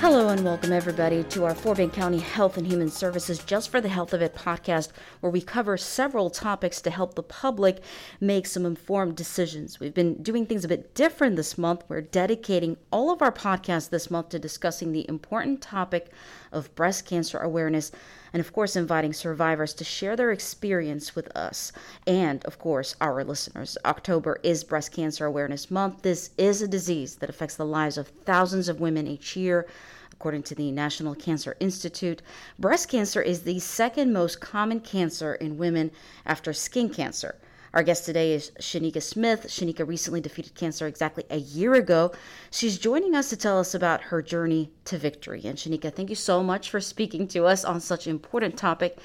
Hello and welcome everybody to our Fort Bend County Health and Human Services Just for the Health of It podcast, where we cover several topics to help the public make some informed decisions. We've been doing things a bit different this month. We're dedicating all of our podcasts this month to discussing the important topic of breast cancer awareness and of course inviting survivors to share their experience with us and of course our listeners. October is breast cancer awareness month. This is a disease that affects the lives of thousands of women each year. According to the National Cancer Institute, breast cancer is the second most common cancer in women after skin cancer. Our guest today is Shanika Smith. Shanika recently defeated cancer exactly a year ago. She's joining us to tell us about her journey to victory. And Shanika, thank you so much for speaking to us on such an important topic.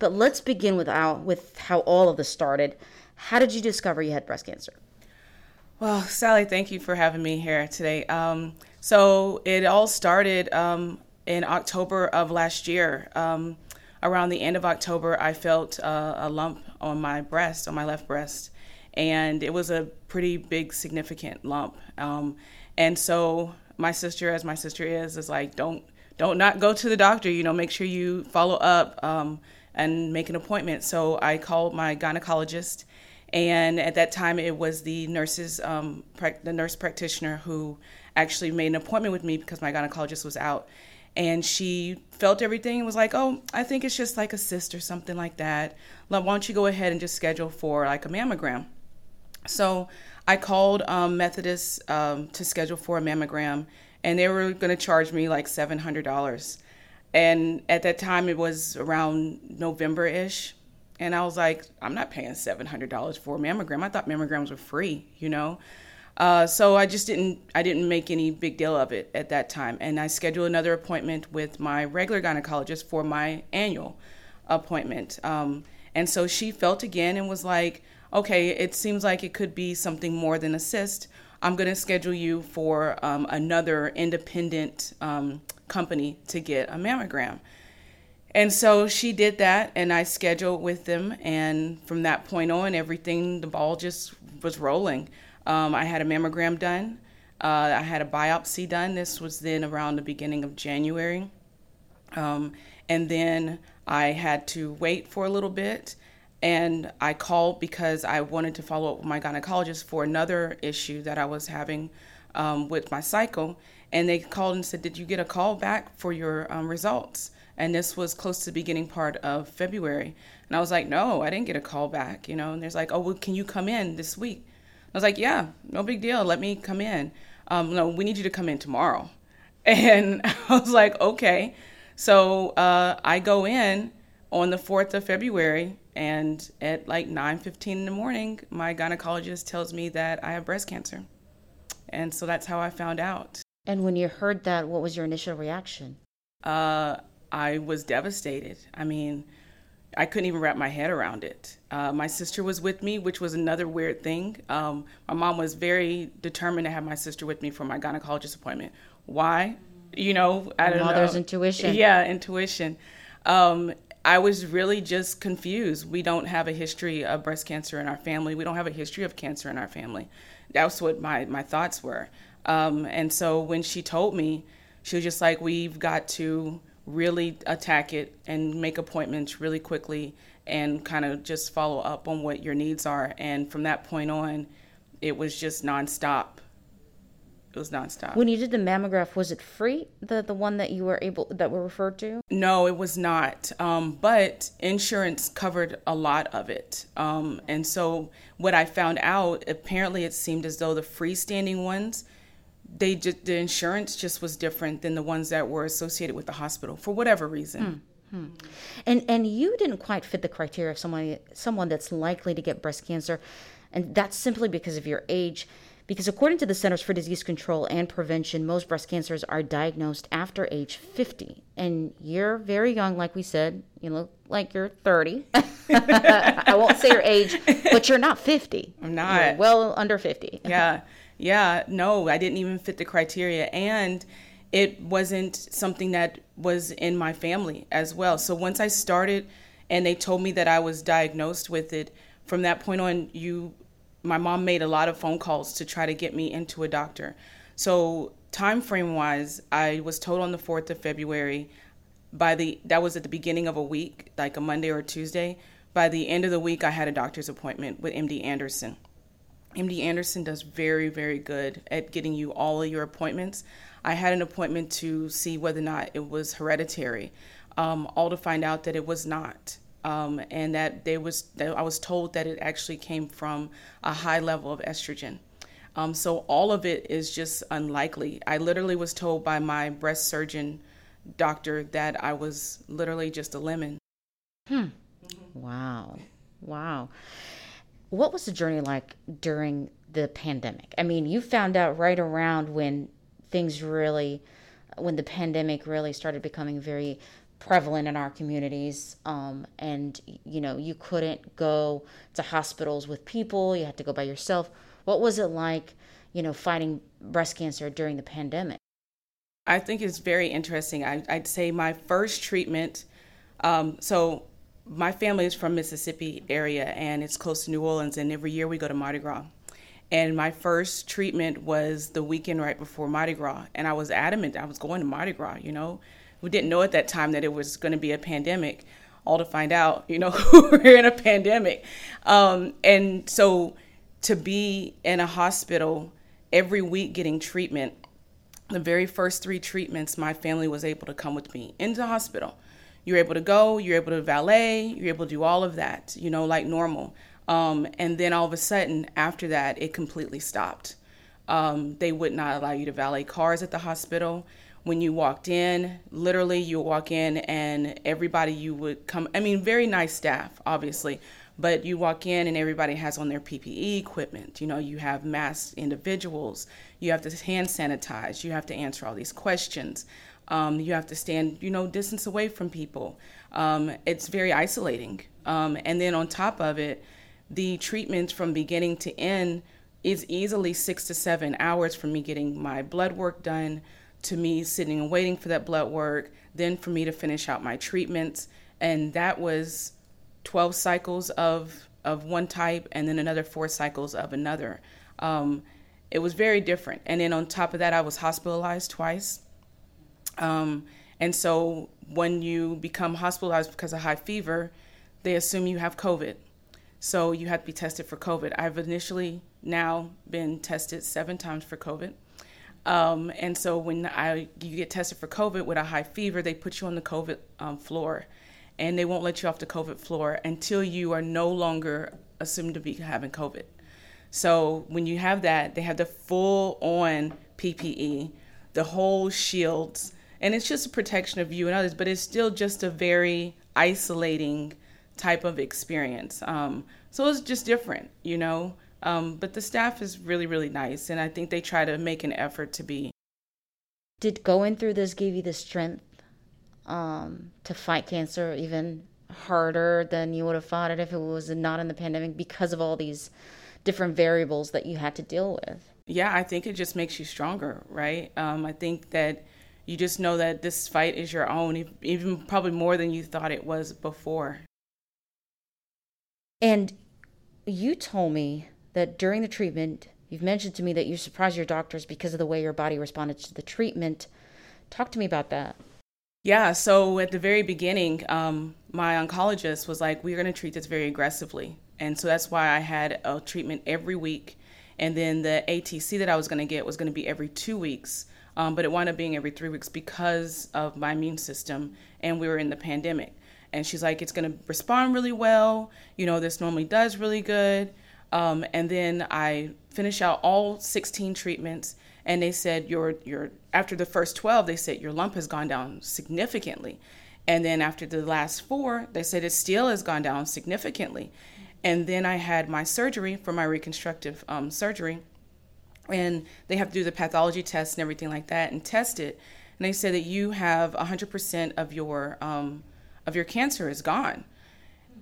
But let's begin with how, with how all of this started. How did you discover you had breast cancer? Well, Sally, thank you for having me here today. Um, so it all started um, in October of last year. Um, around the end of October, I felt uh, a lump on my breast, on my left breast, and it was a pretty big, significant lump. Um, and so my sister, as my sister is, is like, don't don't not go to the doctor. You know, make sure you follow up um, and make an appointment. So I called my gynecologist, and at that time it was the nurses, um, the nurse practitioner who actually made an appointment with me because my gynecologist was out and she felt everything and was like, "Oh, I think it's just like a cyst or something like that. Why don't you go ahead and just schedule for like a mammogram?" So I called um, Methodist um, to schedule for a mammogram, and they were going to charge me like seven hundred dollars. And at that time, it was around November ish, and I was like, "I'm not paying seven hundred dollars for a mammogram. I thought mammograms were free, you know." Uh, so I just didn't I didn't make any big deal of it at that time, and I scheduled another appointment with my regular gynecologist for my annual appointment. Um, and so she felt again and was like, "Okay, it seems like it could be something more than a cyst. I'm going to schedule you for um, another independent um, company to get a mammogram." And so she did that, and I scheduled with them. And from that point on, everything, the ball just was rolling. Um, I had a mammogram done. Uh, I had a biopsy done. This was then around the beginning of January. Um, and then I had to wait for a little bit. And I called because I wanted to follow up with my gynecologist for another issue that I was having um, with my cycle. And they called and said, Did you get a call back for your um, results? And this was close to the beginning part of February. And I was like, No, I didn't get a call back, you know. And there's like, Oh, well, can you come in this week? I was like, yeah, no big deal. Let me come in. Um, no, we need you to come in tomorrow. And I was like, okay. So uh, I go in on the 4th of February, and at like 9:15 in the morning, my gynecologist tells me that I have breast cancer. And so that's how I found out. And when you heard that, what was your initial reaction? Uh, I was devastated. I mean, I couldn't even wrap my head around it. Uh, my sister was with me, which was another weird thing. Um, my mom was very determined to have my sister with me for my gynecologist appointment. Why? You know, I don't Mother's know. Mother's intuition. Yeah, intuition. Um, I was really just confused. We don't have a history of breast cancer in our family. We don't have a history of cancer in our family. That's what my, my thoughts were. Um, and so when she told me, she was just like, we've got to really attack it and make appointments really quickly and kind of just follow up on what your needs are. And from that point on, it was just nonstop. It was nonstop. When you did the mammograph, was it free? The the one that you were able that were referred to? No, it was not. Um, but insurance covered a lot of it. Um, and so what I found out, apparently, it seemed as though the freestanding ones they just the insurance just was different than the ones that were associated with the hospital for whatever reason. Hmm. And and you didn't quite fit the criteria of someone someone that's likely to get breast cancer, and that's simply because of your age. Because according to the Centers for Disease Control and Prevention, most breast cancers are diagnosed after age 50. And you're very young, like we said. You look like you're 30. I won't say your age, but you're not 50. I'm not. You're well under 50. Yeah yeah, no, I didn't even fit the criteria. And it wasn't something that was in my family as well. So once I started and they told me that I was diagnosed with it, from that point on, you, my mom made a lot of phone calls to try to get me into a doctor. So time frame wise, I was told on the 4th of February by the that was at the beginning of a week, like a Monday or Tuesday. By the end of the week, I had a doctor's appointment with MD Anderson. MD Anderson does very, very good at getting you all of your appointments. I had an appointment to see whether or not it was hereditary, um, all to find out that it was not. Um, and that they was that I was told that it actually came from a high level of estrogen. Um, so all of it is just unlikely. I literally was told by my breast surgeon doctor that I was literally just a lemon. Hmm. Wow. Wow. What was the journey like during the pandemic? I mean, you found out right around when things really, when the pandemic really started becoming very prevalent in our communities um, and you know you couldn't go to hospitals with people you had to go by yourself what was it like you know fighting breast cancer during the pandemic I think it's very interesting. I, would say my first treatment, um, so my family is from Mississippi area and it's close to New Orleans, and every year we go to Mardi Gras. And my first treatment was the weekend right before Mardi Gras, and I was adamant I was going to Mardi Gras. You know, we didn't know at that time that it was going to be a pandemic. All to find out, you know, we're in a pandemic, um, and so to be in a hospital every week getting treatment the very first three treatments, my family was able to come with me into the hospital. You're able to go, you're able to valet, you're able to do all of that, you know, like normal. Um, and then all of a sudden, after that, it completely stopped. Um, they would not allow you to valet cars at the hospital. When you walked in, literally, you walk in and everybody you would come, I mean, very nice staff, obviously, but you walk in and everybody has on their PPE equipment. You know, you have masked individuals, you have to hand sanitize, you have to answer all these questions, um, you have to stand, you know, distance away from people. Um, it's very isolating. Um, and then on top of it, the treatment from beginning to end is easily six to seven hours for me getting my blood work done, to me sitting and waiting for that blood work, then for me to finish out my treatments. And that was 12 cycles of of one type and then another four cycles of another. Um, it was very different. And then on top of that, I was hospitalized twice. Um, and so when you become hospitalized because of high fever, they assume you have COVID. So you have to be tested for COVID. I've initially now been tested seven times for COVID. Um, and so when I you get tested for COVID with a high fever, they put you on the COVID um, floor and they won't let you off the COVID floor until you are no longer assumed to be having COVID. So when you have that, they have the full on PPE, the whole shields, and it's just a protection of you and others, but it's still just a very isolating type of experience. Um, so it's just different, you know. Um, but the staff is really, really nice, and I think they try to make an effort to be. Did going through this give you the strength um, to fight cancer even harder than you would have fought it if it was not in the pandemic because of all these different variables that you had to deal with. Yeah, I think it just makes you stronger, right? Um, I think that you just know that this fight is your own, even probably more than you thought it was before. And you told me that during the treatment, you've mentioned to me that you surprised your doctors because of the way your body responded to the treatment. Talk to me about that. Yeah, so at the very beginning, um, my oncologist was like, We're going to treat this very aggressively. And so that's why I had a treatment every week. And then the ATC that I was going to get was going to be every two weeks. Um, but it wound up being every three weeks because of my immune system. And we were in the pandemic. And she's like, It's going to respond really well. You know, this normally does really good. Um, and then I finish out all 16 treatments and they said your your after the first 12 they said your lump has gone down significantly and then after the last four they said it still has gone down significantly and then i had my surgery for my reconstructive um, surgery and they have to do the pathology test and everything like that and test it and they said that you have 100% of your um, of your cancer is gone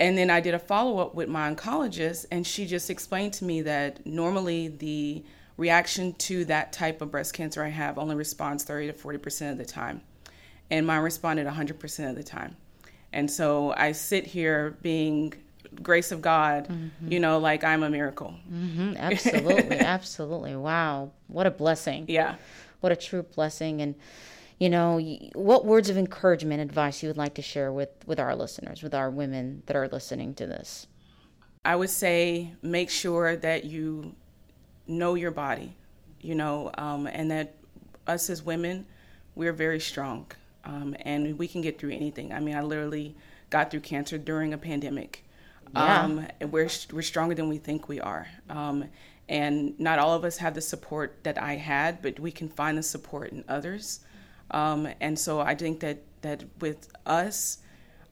and then i did a follow-up with my oncologist and she just explained to me that normally the reaction to that type of breast cancer I have only responds 30 to 40% of the time. And mine responded 100% of the time. And so I sit here being grace of God, mm-hmm. you know, like I'm a miracle. Mm-hmm. Absolutely. absolutely. Wow. What a blessing. Yeah. what a true blessing. And, you know, what words of encouragement, advice you would like to share with, with our listeners, with our women that are listening to this? I would say make sure that you know your body, you know, um, and that us as women, we're very strong um, and we can get through anything. I mean, I literally got through cancer during a pandemic. Yeah. Um, we're, we're stronger than we think we are. Um, and not all of us have the support that I had, but we can find the support in others. Um, and so I think that, that with us,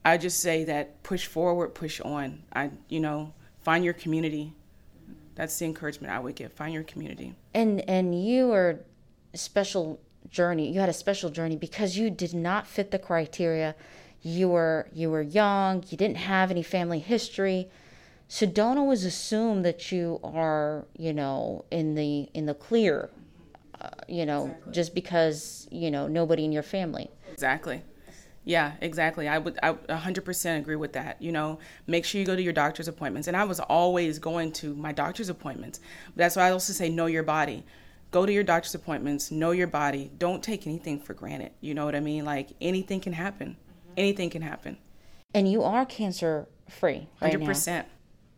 I just say that push forward, push on. I, you know, find your community. That's the encouragement I would give. Find your community. And and you are a special journey. You had a special journey because you did not fit the criteria. You were you were young. You didn't have any family history. So don't always assume that you are, you know, in the in the clear. Uh, you know, exactly. just because you know nobody in your family. Exactly. Yeah, exactly. I would I 100% agree with that. You know, make sure you go to your doctor's appointments. And I was always going to my doctor's appointments. But that's why I also say know your body. Go to your doctor's appointments, know your body. Don't take anything for granted. You know what I mean? Like anything can happen. Anything can happen. And you are cancer free right 100%. Now,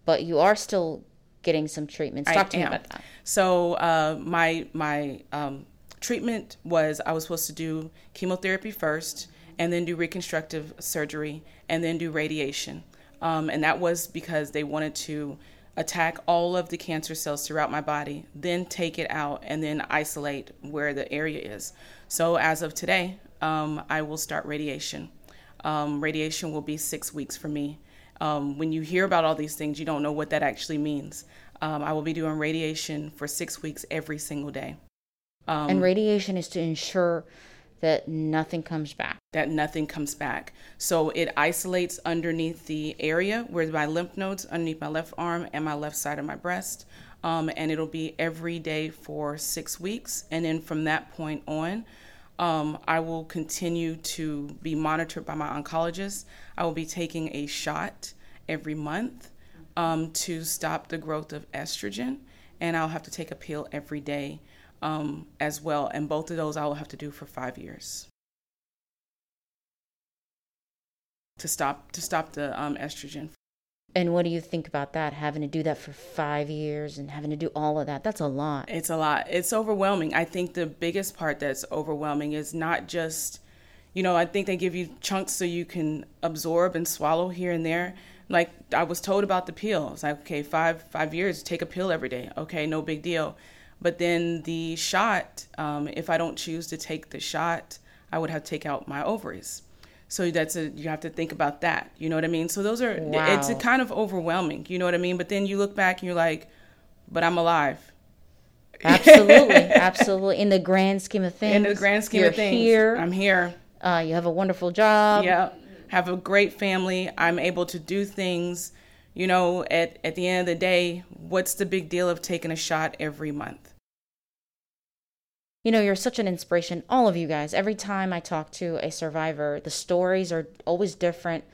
but you are still getting some treatments. Talk I to am. me about that. So uh, my my um, treatment was I was supposed to do chemotherapy first and then do reconstructive surgery and then do radiation. Um, and that was because they wanted to attack all of the cancer cells throughout my body, then take it out, and then isolate where the area is. So as of today, um, I will start radiation. Um, radiation will be six weeks for me. Um, when you hear about all these things, you don't know what that actually means. Um, I will be doing radiation for six weeks every single day. Um, and radiation is to ensure that nothing comes back. That nothing comes back. So it isolates underneath the area where my lymph nodes, underneath my left arm and my left side of my breast. Um, and it'll be every day for six weeks. And then from that point on, um, I will continue to be monitored by my oncologist. I will be taking a shot every month um, to stop the growth of estrogen, and I'll have to take a pill every day um, as well. And both of those I will have to do for five years to stop to stop the um, estrogen. And what do you think about that? Having to do that for five years and having to do all of that. That's a lot. It's a lot. It's overwhelming. I think the biggest part that's overwhelming is not just, you know, I think they give you chunks so you can absorb and swallow here and there. Like I was told about the pill. It's like, okay, five five years, take a pill every day. Okay, no big deal. But then the shot, um, if I don't choose to take the shot, I would have to take out my ovaries. So that's a you have to think about that. You know what I mean? So those are wow. it's kind of overwhelming. You know what I mean? But then you look back and you're like, but I'm alive. Absolutely, absolutely. In the grand scheme of things, in the grand scheme of things, here. I'm here. Uh, you have a wonderful job. Yeah, have a great family. I'm able to do things. You know, at at the end of the day, what's the big deal of taking a shot every month? You know, you're such an inspiration, all of you guys. Every time I talk to a survivor, the stories are always different,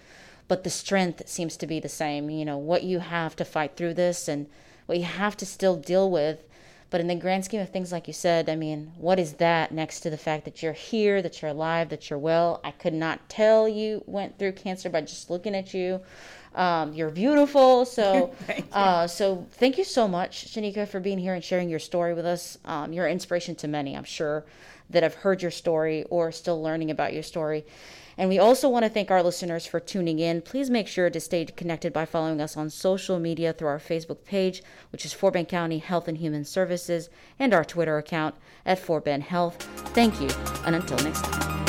but the strength seems to be the same. You know, what you have to fight through this and what you have to still deal with. But in the grand scheme of things, like you said, I mean, what is that next to the fact that you're here, that you're alive, that you're well? I could not tell you went through cancer by just looking at you. Um, you're beautiful. So, uh, so thank you so much, Shanika, for being here and sharing your story with us. Um, you're an inspiration to many, I'm sure, that have heard your story or still learning about your story. And we also want to thank our listeners for tuning in. Please make sure to stay connected by following us on social media through our Facebook page, which is Fort Bend County Health and Human Services, and our Twitter account at Fort Bend Health. Thank you, and until next time.